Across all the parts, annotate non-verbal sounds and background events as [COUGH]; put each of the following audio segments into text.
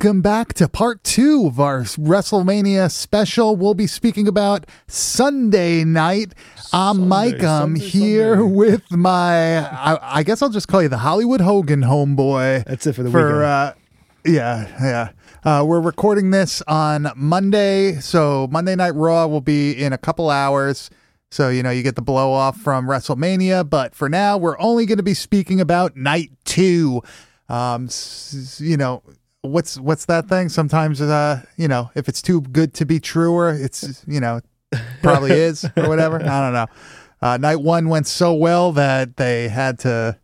Welcome back to part two of our WrestleMania special. We'll be speaking about Sunday night. I'm Mike. I'm Sunday, here Sunday. with my, I, I guess I'll just call you the Hollywood Hogan homeboy. That's it for the for, weekend. Uh, yeah, yeah. Uh, we're recording this on Monday. So Monday Night Raw will be in a couple hours. So, you know, you get the blow off from WrestleMania. But for now, we're only going to be speaking about night two. Um, you know, what's what's that thing? Sometimes, uh, you know, if it's too good to be true, or it's, you know, probably [LAUGHS] is or whatever. I don't know. Uh, night one went so well that they had to,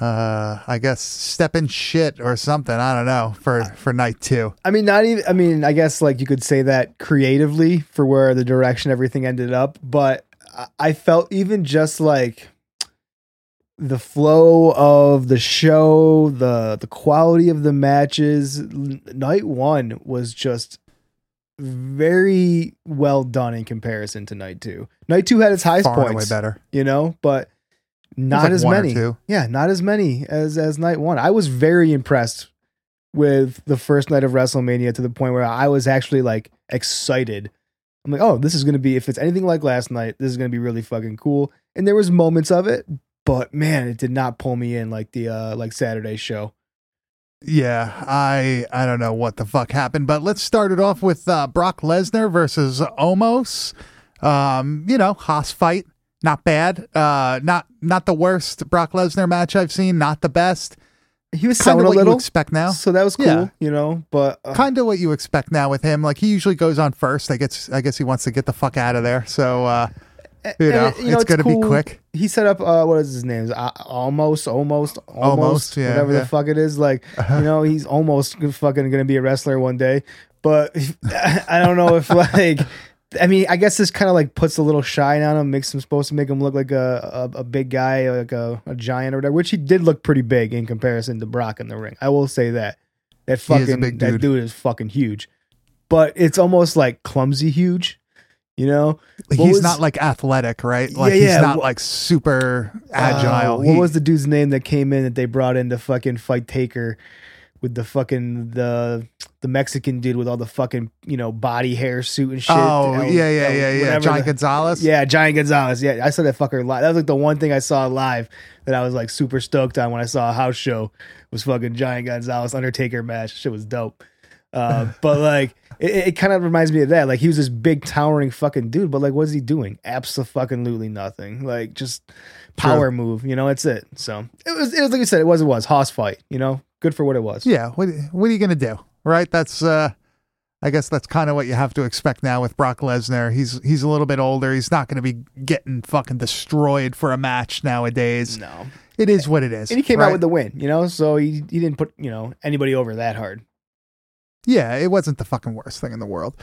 uh, I guess, step in shit or something. I don't know for for night two. I mean, not even. I mean, I guess like you could say that creatively for where the direction everything ended up, but I- I felt even just like the flow of the show, the the quality of the matches. Night one was just very well done in comparison to night two. Night two had its highest Far points, better. you know, but not like as many. Yeah, not as many as as night one. I was very impressed with the first night of WrestleMania to the point where I was actually like excited. I'm like, oh, this is gonna be if it's anything like last night, this is gonna be really fucking cool. And there was moments of it, but man, it did not pull me in like the uh like Saturday show. Yeah, I I don't know what the fuck happened, but let's start it off with uh, Brock Lesnar versus Omos. Um, you know, Hoss fight, not bad. Uh, not not the worst Brock Lesnar match I've seen. Not the best. He was Kind of a what you little, expect now. so that was cool, Yeah. you know. But uh, kind of what you expect now with him. Like he usually goes on first. I guess I guess he wants to get the fuck out of there. So uh, you and know, it- it's, gonna be quick. He set up uh what is his name? Uh, almost, almost, almost, Almost, yeah, whatever yeah. the fuck it is. Like you know, he's almost fucking gonna be a wrestler one day. But [LAUGHS] I don't know if like. I mean, I guess this kind of like puts a little shine on him, makes him supposed to make him look like a a, a big guy, like a, a giant or whatever. Which he did look pretty big in comparison to Brock in the ring. I will say that that He is a fucking big that dude. dude is fucking huge, but it's almost like clumsy huge. You know, he's was- not like athletic, right? Like Yeah, he's yeah, not wh- like super agile. Uh, what He- was the dude's name that came in that they brought in to fucking fight Taker with the fucking the the Mexican dude with all the fucking you know body hair suit and shit? Oh Uh, yeah, yeah, uh, yeah, yeah. Giant Gonzalez. Yeah, Giant Gonzalez. Yeah, I saw that fucker live. That was like the one thing I saw live that I was like super stoked on when I saw a house show was fucking Giant Gonzalez Undertaker match. Shit was dope. Uh, but like it, it kind of reminds me of that. Like he was this big towering fucking dude, but like what's he doing? Absolutely nothing. Like just power move. You know, that's it. So it was. It was like you said. It was. It was Hoss fight. You know, good for what it was. Yeah. What What are you gonna do? Right. That's. uh I guess that's kind of what you have to expect now with Brock Lesnar. He's he's a little bit older. He's not going to be getting fucking destroyed for a match nowadays. No, It is what it is. and he came right? out with the win. You know, so he he didn't put you know anybody over that hard. Yeah, it wasn't the fucking worst thing in the world.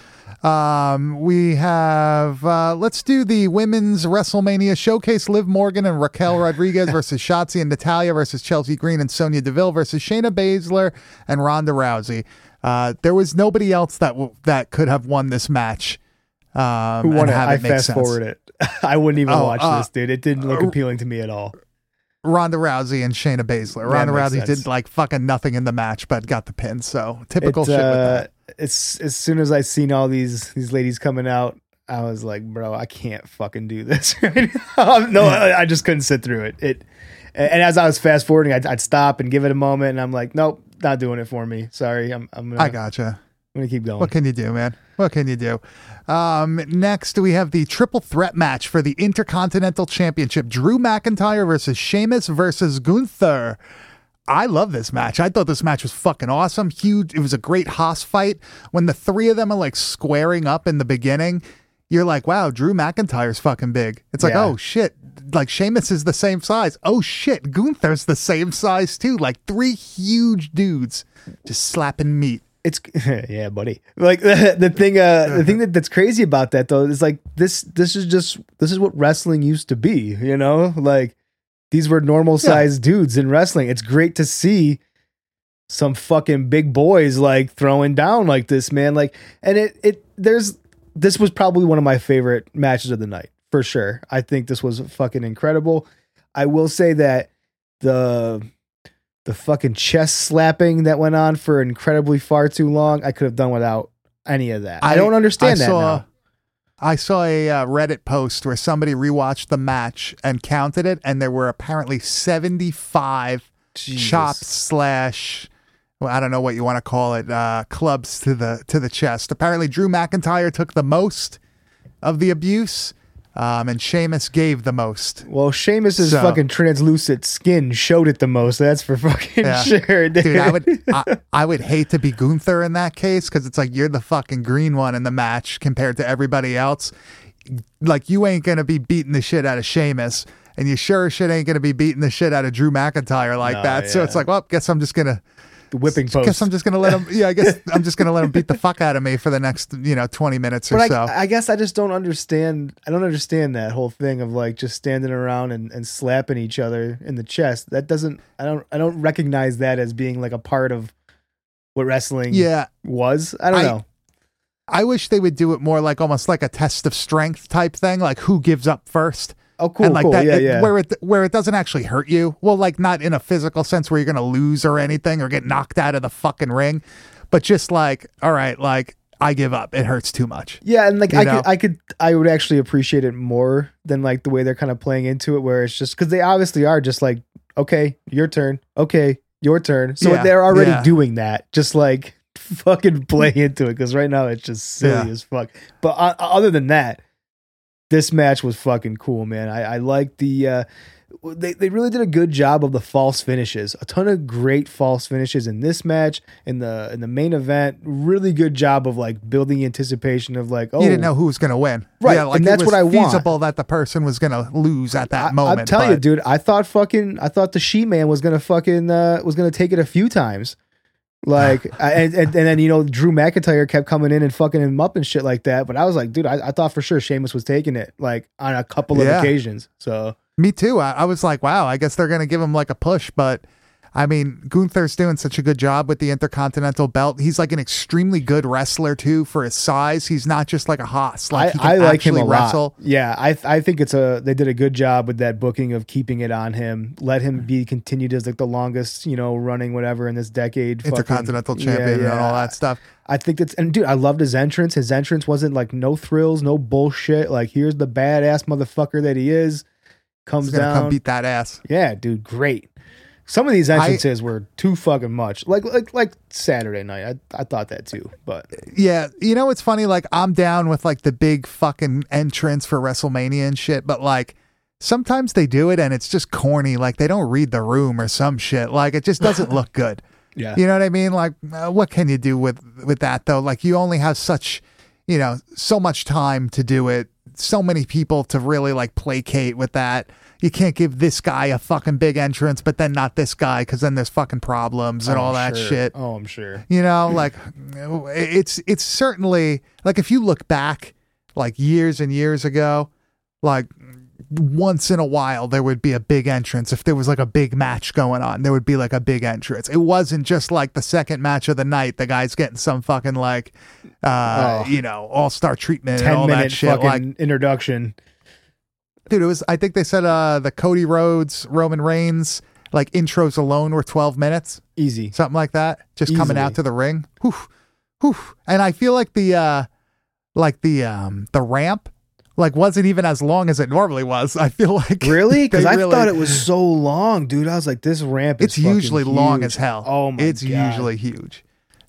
Um, we have uh, let's do the women's WrestleMania showcase: Liv Morgan and Raquel [LAUGHS] Rodriguez versus Shotzi and Natalya versus Chelsea Green and Sonya Deville versus Shayna Baszler and Ronda Rousey. Uh, there was nobody else that w- that could have won this match. Um, Who won it? have I make fast sense. forward it. [LAUGHS] I wouldn't even Oh, watch uh, this, dude. It didn't look uh, appealing to me at all. Ronda Rousey and Shayna Baszler. Ronda Rousey sense. did like fucking nothing in the match, but got the pin. So typical It, shit with uh, that. It's as soon as I seen all these these ladies coming out, I was like, bro, I can't fucking do this [LAUGHS] right now. [LAUGHS] no, I, I just couldn't sit through it. It and, and as I was fast forwarding, I'd, I'd stop and give it a moment, and I'm like, nope, not doing it for me. Sorry, I'm I'm gonna, I gotcha. I'm gonna keep going. What can you do, man? What can you do? Um, next, we have the triple threat match for the Intercontinental Championship: Drew McIntyre versus Sheamus versus Gunther. I love this match. I thought this match was fucking awesome. Huge. It was a great Hoss fight. When the three of them are like squaring up in the beginning, you're like, wow, Drew McIntyre's fucking big. It's like, Yeah. oh shit. Like Sheamus is the same size. Oh shit. Gunther's the same size too. Like three huge dudes just slapping meat. It's [LAUGHS] yeah, buddy. Like the, [LAUGHS] the thing, uh, the thing that, that's crazy about that though is like this. This is just this is what wrestling used to be. You know, like these were normal sized dudes in wrestling. It's great to see some fucking big boys like throwing down like this, man. Like, and it it there's this was probably one of my favorite matches of the night for sure. I think this was fucking incredible. I will say that the the fucking chest slapping that went on for incredibly far too long, I could have done without any of that. I, don't understand I that saw, now. I saw a uh, Reddit post where somebody rewatched the match and counted it, and there were apparently 75 Jesus. chops slash well, I don't know what you want to call it, uh, clubs to the to the chest. Apparently, Drew McIntyre took the most of the abuse, um, and Sheamus gave the most. Well, Sheamus's So- fucking translucent skin showed it the most. That's for fucking Yeah. [LAUGHS] sure, dude. Dude, I would I, I would hate to be Gunther in that case because it's like you're the fucking green one in the match compared to everybody else. Like you ain't gonna be beating the shit out of Sheamus, and you sure shit ain't gonna be beating the shit out of Drew McIntyre like No, that. So it's like, well, guess I'm just gonna whipping post. guess I'm just gonna let him. Yeah, I guess [LAUGHS] I'm just gonna let him beat the fuck out of me for the next you know 20 minutes or but so. I, I guess I just don't understand. I don't understand that whole thing of like just standing around and, and slapping each other in the chest. That doesn't. I don't. I don't recognize that as being like a part of what wrestling yeah, was. I don't I- know. I wish they would do it more like almost like a test of strength type thing, like who gives up first. Oh, cool, and like cool. that, yeah, it- yeah. where it where it doesn't actually hurt you. Well, like not in a physical sense where you're gonna lose or anything or get knocked out of the fucking ring, but just like, all right, like I give up. It hurts too much. Yeah, and like You I know? could, I could, I would actually appreciate it more than like the way they're kind of playing into it, where it's just because they obviously are just like, okay, your turn, okay, your turn. So Yeah, they're already yeah. doing that, just like [LAUGHS] fucking play into it. Because right now it's just silly Yeah. as fuck. But uh, other than that, this match was fucking cool, man. I, I like the. uh they, they really did a good job of the false finishes. A ton of great false finishes in this match, in the in the main event. Really good job of like building anticipation of like, oh, You didn't know who was gonna win, Right, Yeah, like and it that's was what I want. feasible that the person was gonna lose at that I, moment. I'm telling you, dude. I thought fucking. I thought the She Man was gonna fucking uh, was gonna take it a few times. Like [LAUGHS] I- and, and and then you know Drew McIntyre kept coming in and fucking him up and shit like that. But I was like, dude, I, I thought for sure Sheamus was taking it like on a couple of Yeah. occasions. So Me too. I, I was like, wow, I guess they're going to give him like a push. But I mean, Gunther's doing such a good job with the Intercontinental belt. He's like an extremely good wrestler too for his size. He's not just like a hoss. Like I, I like him a wrestle. lot. Yeah, I I think it's a they did a good job with that booking of keeping it on him. Let him be continued as like the longest you know running whatever in this decade. fucking- Intercontinental Yeah, champion and all that stuff. I think that's and dude, I loved his entrance. His entrance wasn't like no thrills, no bullshit. Like here's the badass motherfucker that he is. Comes down. come beat that ass. yeah, dude, great. Some of these entrances were too fucking much. Like like like Saturday night. I I thought that too. But Yeah, you know it's funny. Like I'm down with like the big fucking entrance for WrestleMania and shit, but like sometimes they do it and it's just corny. Like they don't read the room or some shit. Like it just doesn't look good. [LAUGHS] yeah. You know what I mean? Like, uh, what can you do with with that though? Like, you only have such, you know, so much time to do it. So many people to really like placate with that. You can't give this guy a fucking big entrance, but then not this guy because then there's fucking problems and Oh, all that sure. shit. Oh, I'm sure. You know, [LAUGHS] like it's it's certainly like if you look back like years and years ago, like once in a while there would be a big entrance if there was like a big match going on there would be like a big entrance it wasn't just like the second match of the night the guy's getting some fucking like uh Oh. you know all-star treatment and Ten all that minute shit fucking like introduction. Dude it was i think they said uh the cody rhodes roman reigns like intros alone were 12 minutes Easy. something like that just coming Easily. out to the ring whew, whew. and i feel like the uh like the um the ramp like wasn't even as long as it normally was i feel like Really? Because [LAUGHS] they I really- thought it was so long, dude. I was like, this ramp is it's usually long huge. as hell Oh my it's God. usually huge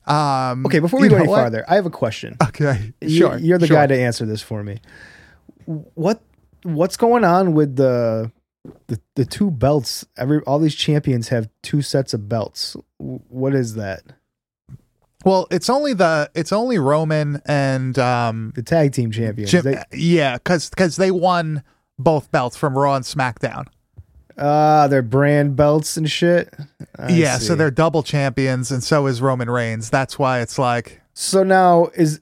um Okay, before we you go know any what? farther, I have a question. okay You- sure You're the sure. guy to answer this for me. What what's going on with the the, the two belts? Every all these champions have two sets of belts. What is that? well it's only the it's only roman and um The tag team champions. Jim, They- yeah because because they won both belts from raw and smackdown Ah, they're brand belts and shit. I yeah, see. so they're double champions, and so is Roman Reigns. That's why it's like, So now is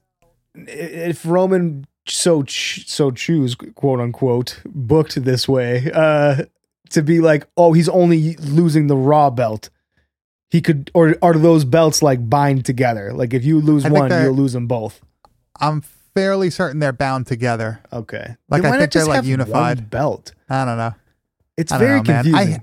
if Roman so so choose quote unquote booked this way uh to be like oh he's only losing the raw belt he could or are those belts like bind together like if you lose I one you'll lose them both I'm fairly certain they're bound together. okay Like, I think they're, like, unified. belt I don't know. it's don't very know, confusing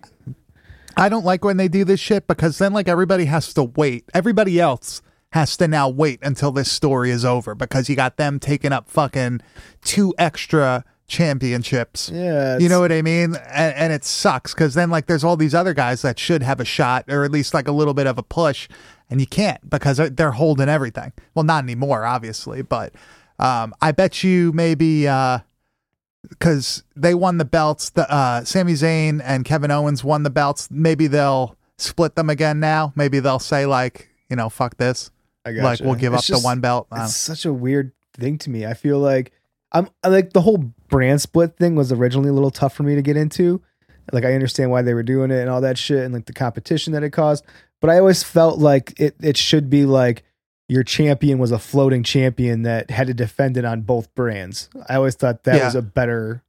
I, I don't like when they do this shit because then like everybody has to wait. Everybody else has to now wait until this story is over because you got them taking up fucking two extra championships. yeah You know what I mean? And, and it sucks because then like there's all these other guys that should have a shot or at least like a little bit of a push, and you can't because they're- holding everything. Well, not anymore, obviously, but um, I bet you maybe because they won the belts. The uh, Sami Zayn and Kevin Owens won the belts. Maybe they'll split them again now. Maybe they'll say like you know fuck this. I Like we'll give It's up just- the one belt. Don't- it's um, such a weird thing to me. I feel like I'm like the whole brand split thing was originally a little tough for me to get into. Like I understand why they were doing it and all that shit and like the competition that it caused, but I always felt like it it should be like your champion was a floating champion that had to defend it on both brands. I always thought that Yeah. was a better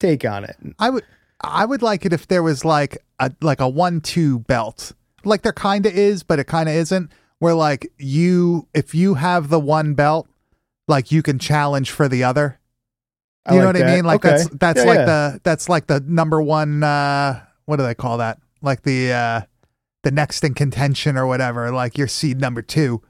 take on it. I would I would like it if there was like a like a one two belt. Like there kinda is, but it kinda isn't. Where like you if you have the one belt, like you can challenge for the other. I You know like what I mean? Like Okay. that's that's Yeah, like yeah. the that's like the number one uh what do they call that? Like the uh the next in contention or whatever, like your seed number two.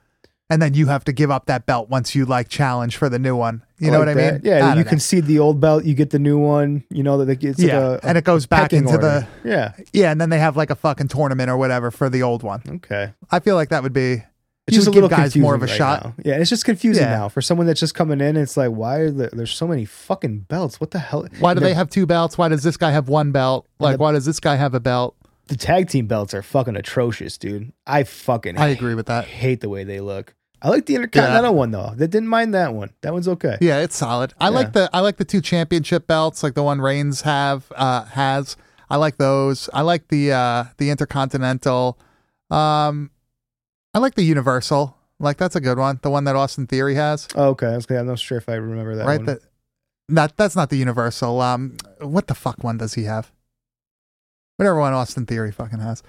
And then you have to give up that belt once you like challenge for the new one. You know like what I mean? Yeah, I you know. concede the old belt, you get the new one. You know that like, it's like Yeah, a, a and it goes back into order. yeah. Yeah, and then they have like a fucking tournament or whatever for the old one. Okay. I feel like that would be It's just a give little guys more of a right shot. now. Yeah, it's just confusing Yeah. now for someone that's just coming in. It's like, why are there, there's so many fucking belts? What the hell? Why do they have two belts? Why does this guy have one belt? Like, the- why does this guy have a belt? the tag team belts are fucking atrocious, dude. I fucking I agree with that. hate the way they look. I like the Intercontinental one though. They didn't mind that one. That one's okay. Yeah, it's solid. I Yeah. like the I like the two championship belts, like the one Reigns have uh has. I like those. I like the uh the Intercontinental. Um I like the Universal. Like that's a good one. The one that Austin Theory has. Oh, okay. I was I'm not sure if I remember that right? one. That not that's not the Universal. Um what the fuck one does he have? Whatever one Austin Theory fucking has.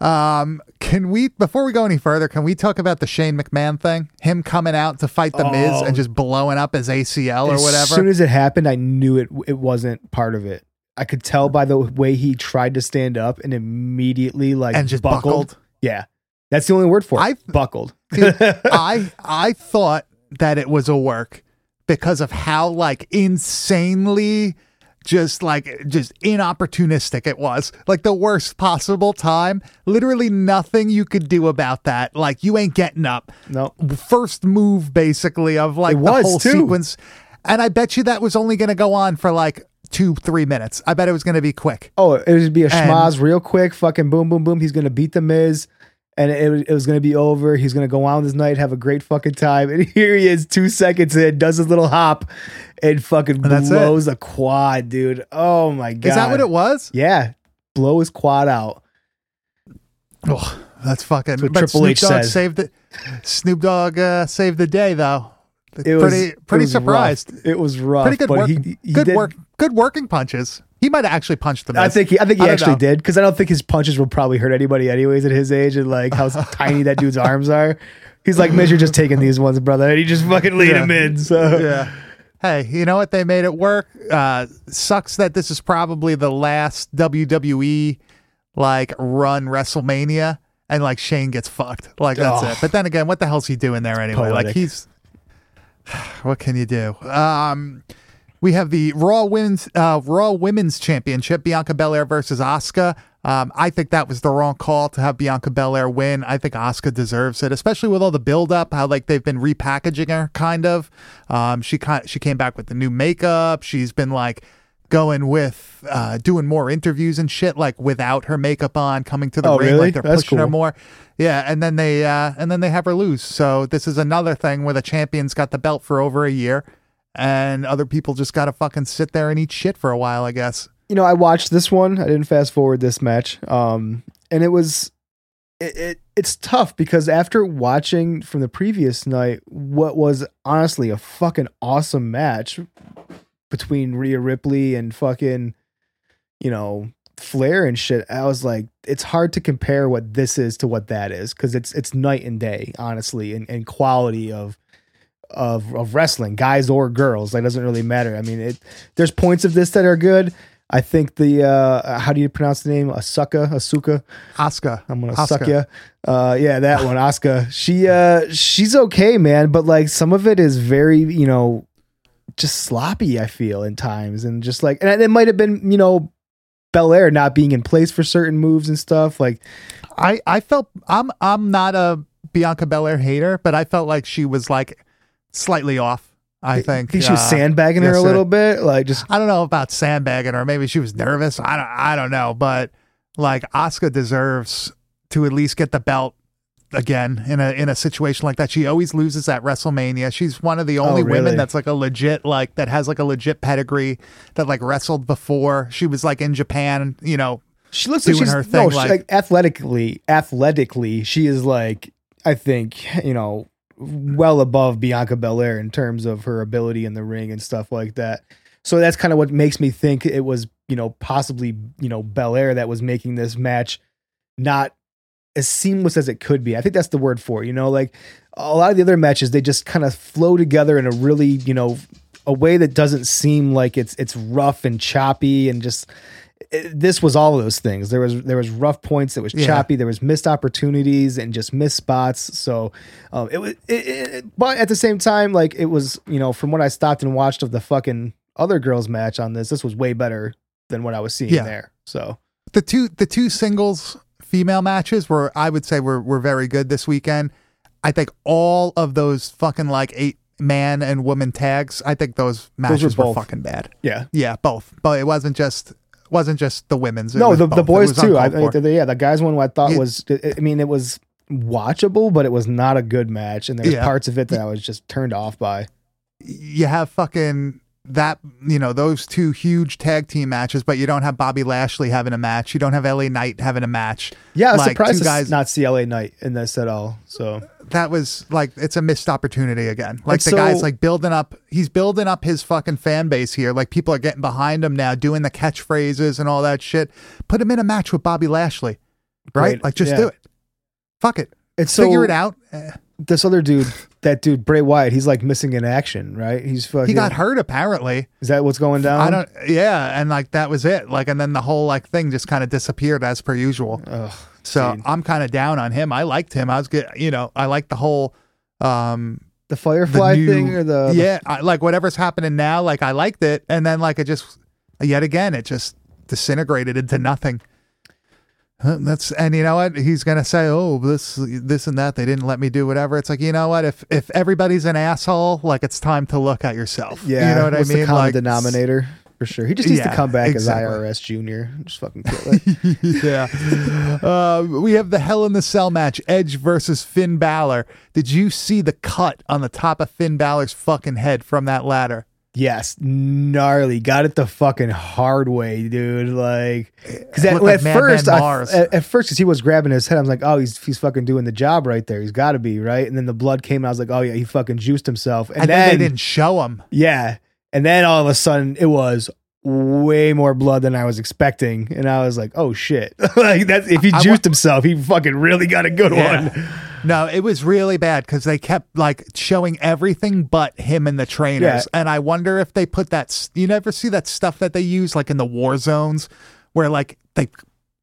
Um, can we before we go any further, can we talk about the Shane McMahon thing? Him coming out to fight the Miz Oh. and just blowing up his ACL or whatever. as soon as it happened, I knew it. It wasn't part of it. I could tell by the way he tried to stand up and immediately like and just buckled. buckled. Yeah, that's the only word for it. I- buckled. Dude, [LAUGHS] I I thought that it was a work because of how like insanely just like just inopportunistic it was. Like the worst possible time. Literally nothing you could do about that. Like you ain't getting up. no, First move basically of like It the whole too. sequence. And I bet you that was only going to go on for like 2 3 minutes. I bet it was going to be quick. Oh, it would be a schmaz real quick. Fucking boom, boom, boom. He's gonna beat the Miz, and it, was- it was gonna be over. He's gonna go on this night, have a great fucking time, and [LAUGHS] here he is, two seconds in, does his little hop, and fucking And that's it. blows a quad, dude. Oh my god, Is that what it was? Yeah, blow his quad out. Oh, that's fucking. what but Triple Snoop H Dogg says. saved the Snoop Dogg uh, saved the day though. It was pretty it was surprised. rough. It was rough. Pretty good but work. He, he good did- work. Good working punches. He might have actually punched the. I think he, I think he I actually know. did because I don't think his punches will probably hurt anybody anyways at his age and like how [LAUGHS] tiny that dude's arms are. He's like, Miz, you're just taking these ones, brother. And he just fucking laid Yeah. him in. So yeah. Hey, you know what? They made it work. Uh, sucks that this is probably the last WWE like run WrestleMania, and like Shane gets fucked. Like that's Oh. it. But then again, what the hell's he doing there anyway? Like he's. [SIGHS] What can you do? Um, we have the Raw Women's uh, Raw Women's Championship: Bianca Belair versus Asuka. Um, I think that was the wrong call to have Bianca Belair win. I think Asuka deserves it, especially with all the build up. How like they've been repackaging her, kind of. Um, she kind she came back with the new makeup. She's been like going with uh, doing more interviews and shit, like without her makeup on, coming to the Oh, ring, really? like they're That's pushing her more. Yeah, and then they uh, and then they have her lose. So this is another thing where the champion's got the belt for over a year, and other people just got to fucking sit there and eat shit for a while. I guess. you know, I watched this one. I didn't fast forward this match. Um, and it was it, it it's tough because after watching from the previous night what was honestly a fucking awesome match between Rhea Ripley and fucking you know Flair and shit, I was like, it's hard to compare what this is to what that is because it's it's night and day, honestly, and, and quality of of of wrestling, guys or girls. That doesn't really matter. I mean, it there's points of this that are good. I think the uh how do you pronounce the name? Asuka, Asuka. Asuka. I'm gonna Asuka. suck you. Uh, yeah, that one, Asuka. She uh, she's okay, man, but like some of it is very, you know, just sloppy. I feel in times, and just like, and it might have been, you know, Belair not being in place for certain moves and stuff. Like, I I felt I'm I'm not a Bianca Belair hater, but I felt like she was like slightly off. I think. think she was uh, sandbagging her a little bit, like just I don't know about sandbagging her. Maybe she was nervous. I don't. I don't know. But like Oscar deserves to at least get the belt again in a in a situation like that. She always loses at WrestleMania. She's one of the only Oh, really? women that's like a legit like that has like a legit pedigree that like wrestled before. She was like in Japan. You know. she looks like doing she's her no, thing, she- like- like athletically, athletically, she is like I think you know well above Bianca Belair in terms of her ability in the ring and stuff like that. So that's kind of what makes me think it was you know possibly you know Belair that was making this match not as seamless as it could be. I think that's the word for it. You know, like a lot of the other matches, they just kind of flow together in a really you know a way that doesn't seem like it's it's rough and choppy and just it- this was all of those things. There was there was rough points. It was Yeah. choppy. There was missed opportunities and just missed spots. So um, it was. It, it, but at the same time, like it was, you know, from what I stopped and watched of the fucking other girls match on this, this was way better than what I was seeing Yeah. there. So the two the two singles female matches were I would say were were very good this weekend. I think all of those fucking like eight man and woman tags, I think those matches were, both. fucking bad. yeah, Yeah, both. But it wasn't just wasn't just the women's. No, the, both. the boys too. I. I- yeah, the guys one I thought Yeah. was. I mean, it was watchable, but it was not a good match, and there's Yeah. parts of it that I was just turned off by. you have fucking that you know those two huge tag team matches, but you don't have Bobby Lashley having a match. You don't have LA Knight having a match. Yeah, I was Like, surprised guys- not see LA Knight in this at all. So that was like it's a missed opportunity again. Like And the guy's like building up he's building up his fucking fan base here. Like people are getting behind him now, doing the catchphrases and all that shit. Put him in a match with Bobby Lashley. Right? Great. Like just Yeah. do it. Fuck it. it's so Figure it out. Eh. This other dude, that dude Bray Wyatt, he's like missing in action, right? He's fucking. He got hurt apparently. Is that what's going down? I don't yeah, and like that was it. Like and then the whole like thing just kind of disappeared as per usual. Ugh, So dude. I'm kind of down on him. I liked him. I was good, you know, I like the whole um the the Firefly new- thing or the yeah I, like whatever's happening now like i liked it and then like it just yet again it just disintegrated into nothing that's and you know what he's gonna say oh this this and that they didn't let me do whatever it's like you know what if if everybody's an asshole like it's time to look at yourself yeah. you know what i mean The common like denominator for sure. He just needs Yeah, to come back exactly. as IRS Junior. Just fucking kill [LAUGHS] it. yeah. Uh, we have the Hell in the Cell match Edge versus Finn Balor. Did you see the cut on the top of Finn Balor's fucking head from that ladder? Yes, gnarly. Got it the fucking hard way, dude. Like, because at, like at first, I, at, at first, because he was grabbing his head, I was like, oh, he's he's fucking doing the job right there. He's got to be right. And then the blood came, and I was like, oh yeah, he fucking juiced himself. And I then they didn't show him. Yeah. And then all of a sudden it was way more blood than I was expecting. And I was like, oh shit. [LAUGHS] like that's if he I juiced himself, he fucking really got a good Yeah. one. No, it was really bad because they kept like showing everything but him and the trainers. Yeah. And I wonder if they put that. You never see that stuff that they use like in the war zones where like they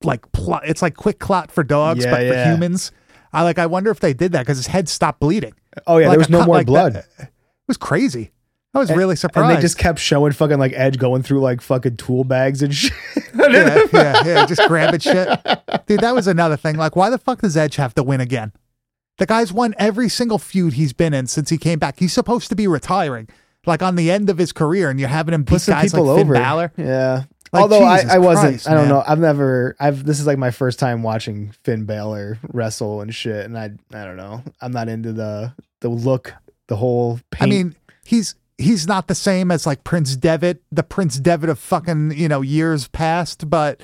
like plot. It's like quick clot for dogs, Yeah, but for humans. I like. I wonder if they did that because his head stopped bleeding. Oh yeah, Like there was no more like blood. that. It was crazy. I was really surprised. And they just kept showing fucking like Edge going through like fucking tool bags and [LAUGHS] shit. yeah, yeah, yeah, just grabbing shit. Dude, that was another thing. Like, why the fuck does Edge have to win again? The guy's won every single feud he's been in since he came back. He's supposed to be retiring, like on the end of his career, and you're having him beat Put some guys people like Finn over. Balor. Yeah. Like, Although I, Jesus I wasn't, Christ, I don't man. know. I've never, I've, this is like my first time watching Finn Balor wrestle and shit. And I, I don't know. I'm not into the, the look, the whole I mean, he's he's not the same as like Prince Devitt, the Prince Devitt of fucking you know years past. But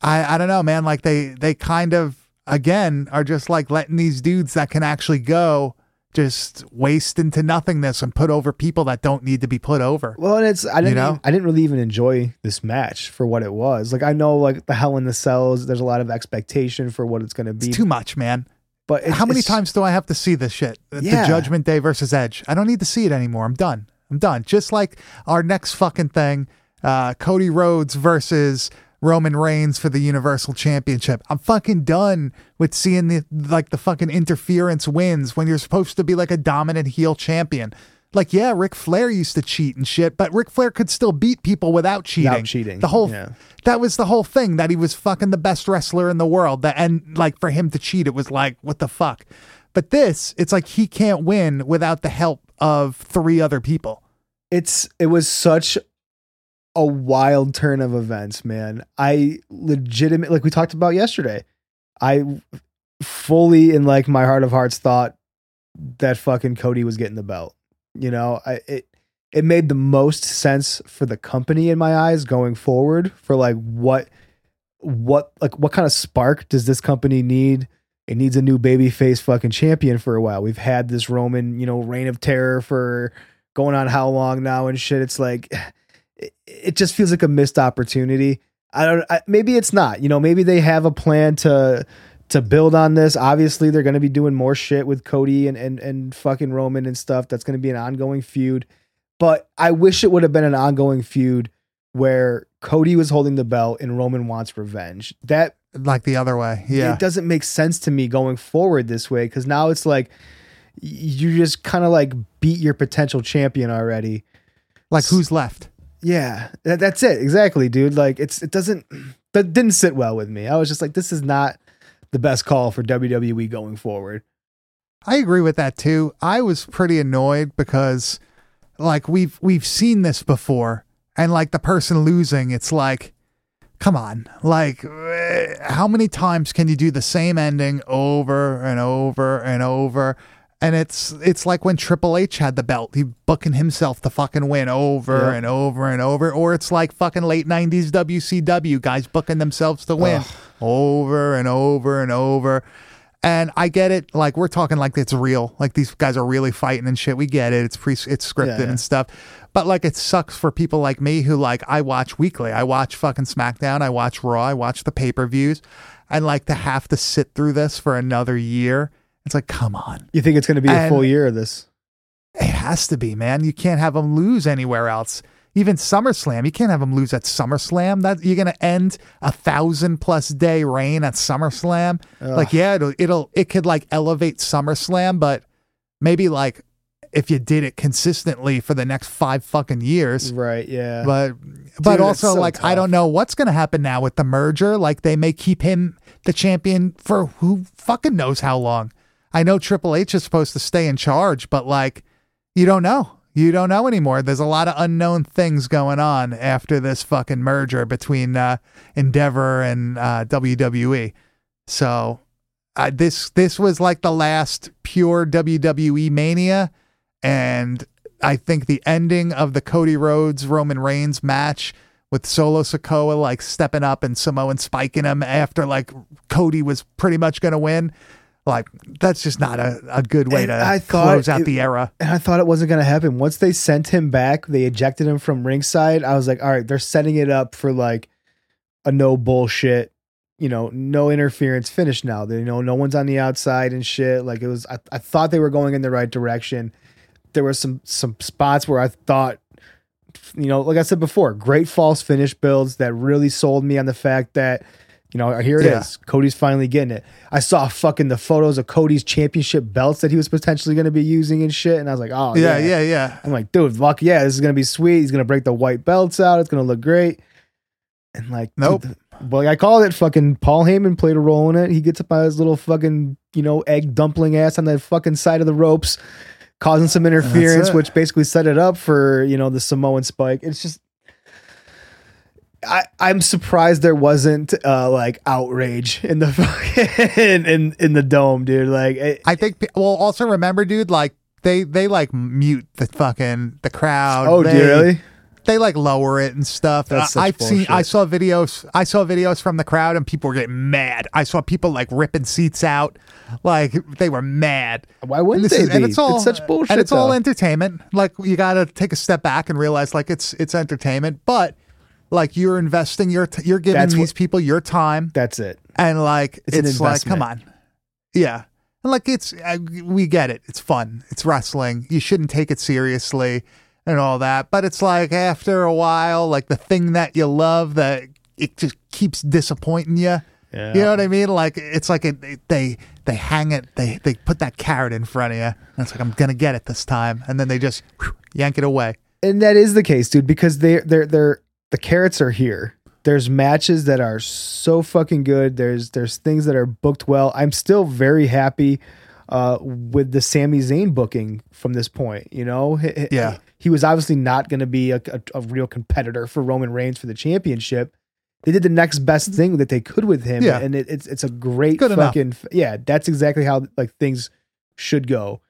I I don't know, man. Like they they kind of again are just like letting these dudes that can actually go just waste into nothingness and put over people that don't need to be put over. Well, and it's I didn't know? I didn't really even enjoy this match for what it was. Like I know like the Hell in the Cells, there's a lot of expectation for what it's going to be. It's too much, man. but it's, How many times do I have to see this shit? Yeah. The Judgment Day versus Edge. I don't need to see it anymore. I'm done. I'm done. Just like our next fucking thing, uh, Cody Rhodes versus Roman Reigns for the Universal Championship. I'm fucking done with seeing the like the fucking interference wins when you're supposed to be like a dominant heel champion. Like, yeah, Ric Flair used to cheat and shit, but Ric Flair could still beat people without cheating. Without cheating, The whole yeah. that was the whole thing that he was fucking the best wrestler in the world. That and like for him to cheat, it was like what the fuck. But this, it's like he can't win without the help of three other people. it's it was such a wild turn of events, man. I legitimate like we talked about yesterday. I fully in like my heart of hearts thought that fucking Cody was getting the belt. You know, I it it made the most sense for the company in my eyes going forward for like what what like what kind of spark does this company need? It needs a new baby face fucking champion for a while. We've had this Roman, you know, reign of terror for going on how long now and shit. It's like it, it just feels like a missed opportunity. I don't. I, maybe it's not. You know, maybe they have a plan to to build on this. Obviously, they're going to be doing more shit with Cody and and and fucking Roman and stuff. That's going to be an ongoing feud. But I wish it would have been an ongoing feud where Cody was holding the belt and Roman wants revenge. That Like the other way. Yeah. it doesn't make sense to me going forward this way because now it's like you just kind of like beat your potential champion already. Like who's left? Yeah, that, that's it exactly, dude. Like it's it doesn't [CLEARS THROAT] that didn't sit well with me. I was just like, this is not the best call for WWE going forward. I agree with that too. I was pretty annoyed because like we've we've seen this before and like the person losing it's like come on. Like eh, how many times can you do the same ending over and over and over? And it's it's like when Triple H had the belt, he booking himself to fucking win over Yeah. and over and over. Or it's like fucking late nineties WCW guys booking themselves to win over and over and over. And I get it. Like we're talking like it's real. Like these guys are really fighting and shit. We get it. It's pre it's scripted Yeah, yeah. and stuff. But like it sucks for people like me who like I watch weekly. I watch fucking SmackDown. I watch Raw. I watch the pay per views. And like to have to sit through this for another year. It's like come on. You think it's going to be a full year of this? It has to be, man. You can't have them lose anywhere else. Even SummerSlam, you can't have them lose at SummerSlam. That you're gonna end a thousand plus day reign at SummerSlam. Like, yeah, it'll it'll it could like elevate SummerSlam, but maybe like if you did it consistently for the next five fucking years. Right. Yeah. But but Dude, also so like I don't know what's gonna happen now with the merger. Like they may keep him the champion for who fucking knows how long. I know Triple H is supposed to stay in charge, but like you don't know. You don't know anymore. There's a lot of unknown things going on after this fucking merger between uh, Endeavor and uh, WWE. So uh, this this was like the last pure WWE mania, and I think the ending of the Cody Rhodes Roman Reigns match with Solo Sikoa like stepping up and Samoan spiking him after like Cody was pretty much going to win. Like that's just not a, a good way And to I thought close out it- the era. And I thought it wasn't going to happen. Once they sent him back, they ejected him from ringside. I was like, all right, they're setting it up for like a no bullshit, you know, no interference finish now. They you know no one's on the outside and shit. Like it was I, I thought they were going in the right direction. There were some some spots where I thought you know, like I said before, great false finish builds that really sold me on the fact that, you know, here it is. Yeah. Cody's finally getting it. I saw fucking the photos of Cody's championship belts that he was potentially going to be using and shit. And I was like, oh, Yeah, yeah. yeah, yeah. I'm like, dude, fuck yeah, this is going to be sweet. He's going to break the white belts out. It's going to look great. And like, Nope. dude, well, I called it fucking Paul Heyman played a role in it. He gets up by his little fucking, you know, egg dumpling ass on the fucking side of the ropes, causing some interference, which basically set it up for, you know, the Samoan spike. It's just I, I'm surprised there wasn't uh like outrage in the [LAUGHS] fucking in, in in the dome, dude. Like it, I think, well, also remember, dude, like they they like mute the fucking the crowd. Oh, they, really? They like lower it and stuff. That's I, such I've seen. I saw videos. I saw videos from the crowd, and people were getting mad. I saw people like ripping seats out, like they were mad. Why wouldn't And they is- and it's all It's such bullshit, And it's all entertainment. Like you got to take a step back and realize like it's it's entertainment, but like you're investing your t- you're giving That's what- these people your time, That's it. and like It's it's, an like come on, yeah, and like it's uh, we get it. It's fun. It's wrestling. You shouldn't take it seriously and all that. But it's like after a while, like the thing that you love that it just keeps disappointing you. Yeah. You know what I mean? Like it's like it, it- they they hang it they they put that carrot in front of you. And it's like I'm gonna get it this time, and then they just whew, yank it away. and that is the case, dude, because they they're they're the carrots are here. There's matches that are so fucking good. There's there's things that are booked well. I'm still very happy uh, with the Sami Zayn booking from this point. You know, He- he- Yeah. he was obviously not going to be a, a, a real competitor for Roman Reigns for the championship. They did the next best thing that they could with him, Yeah. and it, it's it's a great Good enough. fucking yeah. That's exactly how like things should go,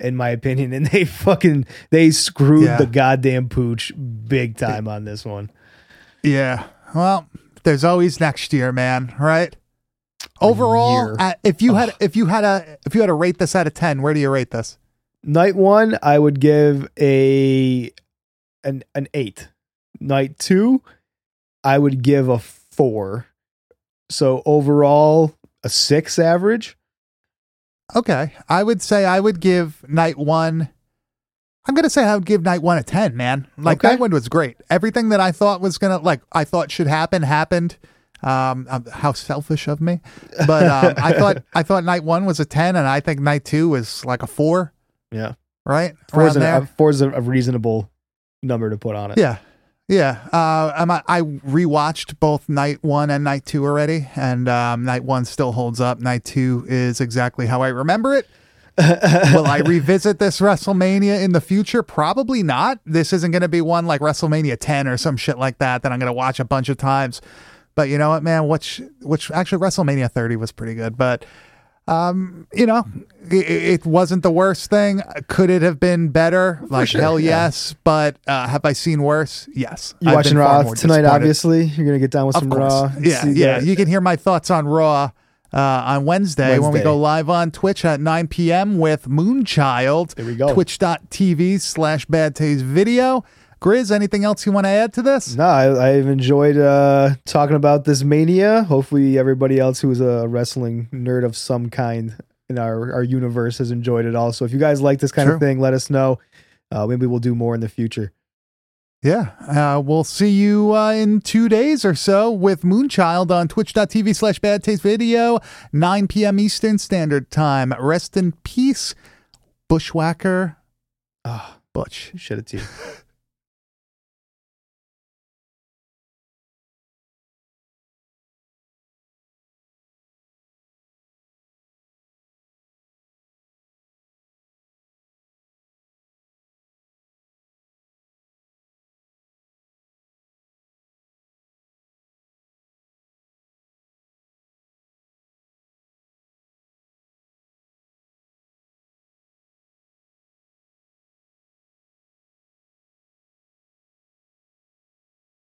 in my opinion. [LAUGHS] And they fucking they screwed Yeah. the goddamn pooch big time on this one. Yeah. Well, there's always next year, man. Right. Overall, uh, if you had if you had a if you had to rate this out of ten, where do you rate this? Night one, I would give a an an eight. Night two, I would give a four. So overall, a six average. Okay, I would say I would give night one. I'm gonna say I would give night one a ten, man. Like Okay. night one was great. Everything that I thought was gonna like I thought should happen happened. Um, um, how selfish of me, but um, [LAUGHS] I thought I thought night one was a ten, and I think night two was like a four, Yeah, right? four is, Around a, there. a, four is a, a reasonable number to put on it. Yeah. Yeah. Uh, I'm, I rewatched both night one and night two already, and um, night one still holds up. Night two is exactly how I remember it. Will I revisit this WrestleMania in the future? Probably not. This isn't going to be one like WrestleMania 10 or some shit like that that I'm going to watch a bunch of times. But you know what, man? Which, which actually WrestleMania 30 was pretty good, but um, you know, it, it wasn't the worst thing. Could it have been better? Like sure, hell, yeah. yes. But uh, have I seen worse? Yes. You watching Raw tonight? Obviously, you're gonna get down with Of some course. Raw. Yeah, yeah. that- You can hear my thoughts on Raw uh, on Wednesday, when we go live on Twitch at 9 p.m. with Moonchild. There we go. Twitch.tv slash Bad Taste Video. Grizz, anything else you want to add to this? No, I, I've enjoyed uh, talking about this mania. Hopefully, everybody else who is a wrestling nerd of some kind in our, our universe has enjoyed it also. If you guys like this kind True. of thing, let us know. Uh, maybe we'll do more in the future. Yeah. Uh, we'll see you uh, in two days or so with Moonchild on twitch.tv slash Bad Taste Video, 9 p.m. Eastern Standard Time. Rest in peace, Bushwhacker Ah, Butch. it to you. [LAUGHS]